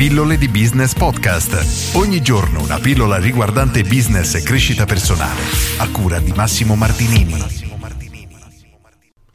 Pillole di Business Podcast. Ogni giorno una pillola riguardante business e crescita personale. A cura di Massimo Martinini.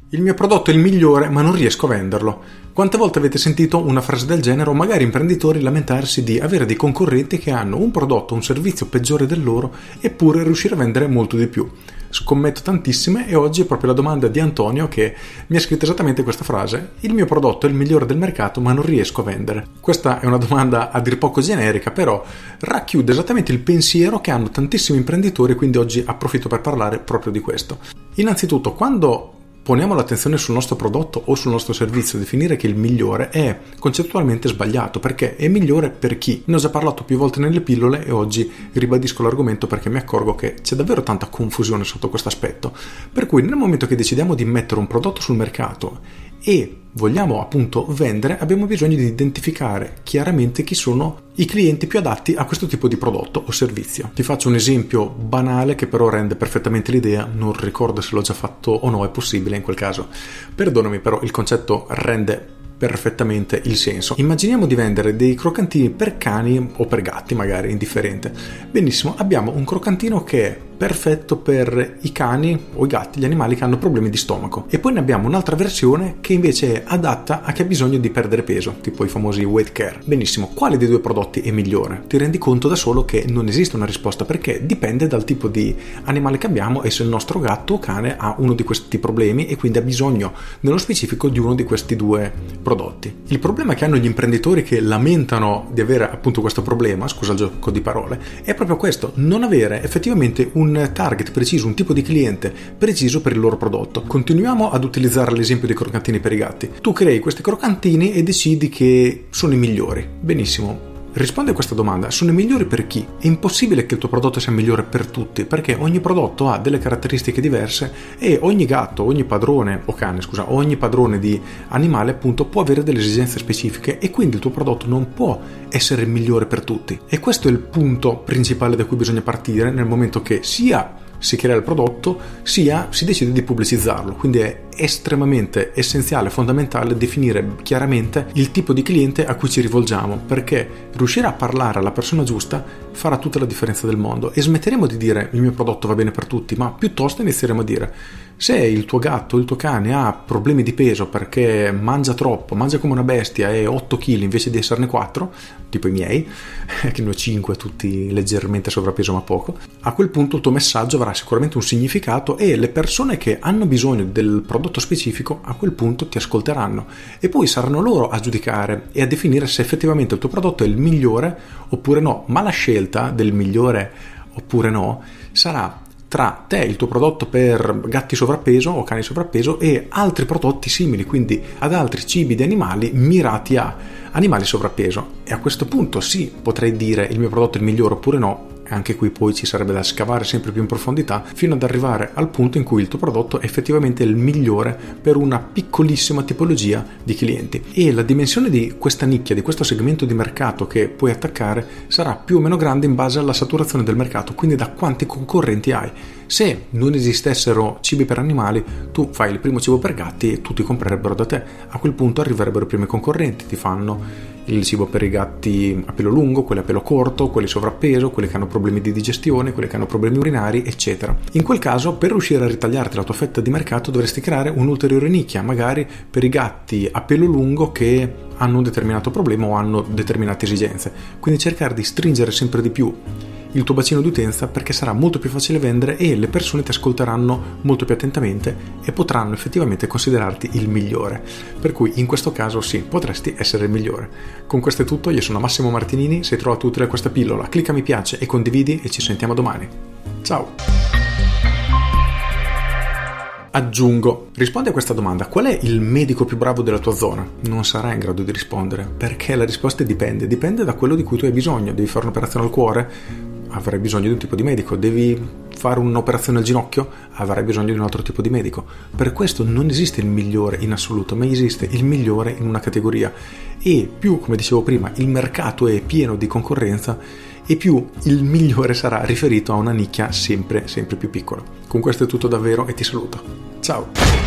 Il mio prodotto è il migliore, ma non riesco a venderlo. Quante volte avete sentito una frase del genere o magari imprenditori lamentarsi di avere dei concorrenti che hanno un prodotto o un servizio peggiore del loro eppure riuscire a vendere molto di più? Scommetto tantissime e oggi è proprio la domanda di Antonio che mi ha scritto esattamente questa frase. Il mio prodotto è il migliore del mercato ma non riesco a vendere. Questa è una domanda a dir poco generica però racchiude esattamente il pensiero che hanno tantissimi imprenditori quindi oggi approfitto per parlare proprio di questo. Innanzitutto quando poniamo l'attenzione sul nostro prodotto o sul nostro servizio, definire che il migliore è concettualmente sbagliato perché è migliore per chi. Ne ho già parlato più volte nelle pillole e oggi ribadisco l'argomento perché mi accorgo che c'è davvero tanta confusione sotto questo aspetto. Per cui nel momento che decidiamo di mettere un prodotto sul mercato e vogliamo appunto vendere, abbiamo bisogno di identificare chiaramente chi sono i clienti più adatti a questo tipo di prodotto o servizio. Ti faccio un esempio banale che però rende perfettamente l'idea, non ricordo se l'ho già fatto o no, è possibile in quel caso. Perdonami però, il concetto rende perfettamente il senso. Immaginiamo di vendere dei croccantini per cani o per gatti, magari indifferente. Benissimo, abbiamo un croccantino che è perfetto per i cani o i gatti, gli animali che hanno problemi di stomaco. E poi ne abbiamo un'altra versione che invece è adatta a chi ha bisogno di perdere peso, tipo i famosi weight care. Benissimo, quale dei due prodotti è migliore? Ti rendi conto da solo che non esiste una risposta perché dipende dal tipo di animale che abbiamo e se il nostro gatto o cane ha uno di questi problemi e quindi ha bisogno nello specifico di uno di questi due prodotti. Il problema che hanno gli imprenditori che lamentano di avere appunto questo problema, scusa il gioco di parole, è proprio questo, non avere effettivamente un un target preciso, un tipo di cliente preciso per il loro prodotto. Continuiamo ad utilizzare l'esempio dei croccantini per i gatti. Tu crei questi croccantini e decidi che sono i migliori. Benissimo, Risponde a questa domanda, sono i migliori per chi? È impossibile che il tuo prodotto sia migliore per tutti, perché ogni prodotto ha delle caratteristiche diverse e ogni gatto, ogni padrone, o cane scusa, ogni padrone di animale appunto può avere delle esigenze specifiche e quindi il tuo prodotto non può essere migliore per tutti. E questo è il punto principale da cui bisogna partire nel momento che sia si crea il prodotto, sia si decide di pubblicizzarlo. Quindi è estremamente essenziale, fondamentale definire chiaramente il tipo di cliente a cui ci rivolgiamo, perché riuscire a parlare alla persona giusta farà tutta la differenza del mondo e smetteremo di dire il mio prodotto va bene per tutti, ma piuttosto inizieremo a dire se il tuo gatto o il tuo cane ha problemi di peso perché mangia troppo, mangia come una bestia e 8 kg invece di esserne 4, tipo i miei, che ne ho 5 tutti leggermente sovrappeso ma poco, a quel punto il tuo messaggio avrà sicuramente un significato e le persone che hanno bisogno del prodotto specifico a quel punto ti ascolteranno. E poi saranno loro a giudicare e a definire se effettivamente il tuo prodotto è il migliore oppure no, ma la scelta del migliore oppure no sarà tra te, il tuo prodotto per gatti sovrappeso o cani sovrappeso e altri prodotti simili, quindi ad altri cibi di animali mirati a animali sovrappeso. E a questo punto sì, potrei dire il mio prodotto è il migliore oppure no, anche qui poi ci sarebbe da scavare sempre più in profondità fino ad arrivare al punto in cui il tuo prodotto è effettivamente il migliore per una piccolissima tipologia di clienti e la dimensione di questa nicchia, di questo segmento di mercato che puoi attaccare sarà più o meno grande in base alla saturazione del mercato, quindi da quanti concorrenti hai. Se non esistessero cibi per animali, tu fai il primo cibo per gatti e tutti comprerebbero da te. A quel punto arriverebbero i primi concorrenti, ti fanno il cibo per i gatti a pelo lungo, quelli a pelo corto, quelli sovrappeso, quelli che hanno problemi di digestione, quelli che hanno problemi urinari, eccetera. In quel caso, per riuscire a ritagliarti la tua fetta di mercato, dovresti creare un'ulteriore nicchia, magari per i gatti a pelo lungo che hanno un determinato problema o hanno determinate esigenze. Quindi cercare di stringere sempre di più il tuo bacino di utenza perché sarà molto più facile vendere e le persone ti ascolteranno molto più attentamente e potranno effettivamente considerarti il migliore. Per cui in questo caso sì, potresti essere il migliore. Con questo è tutto, io sono Massimo Martinini, se hai trovato utile questa pillola clicca mi piace e condividi e ci sentiamo domani. Ciao! Aggiungo, rispondi a questa domanda, qual è il medico più bravo della tua zona? Non sarai in grado di rispondere, perché la risposta dipende, dipende da quello di cui tu hai bisogno, devi fare un'operazione al cuore, avrai bisogno di un tipo di medico, devi fare un'operazione al ginocchio, avrai bisogno di un altro tipo di medico. Per questo non esiste il migliore in assoluto, ma esiste il migliore in una categoria. E più, come dicevo prima, il mercato è pieno di concorrenza e più il migliore sarà riferito a una nicchia sempre, sempre più piccola. Con questo è tutto davvero e ti saluto. Ciao!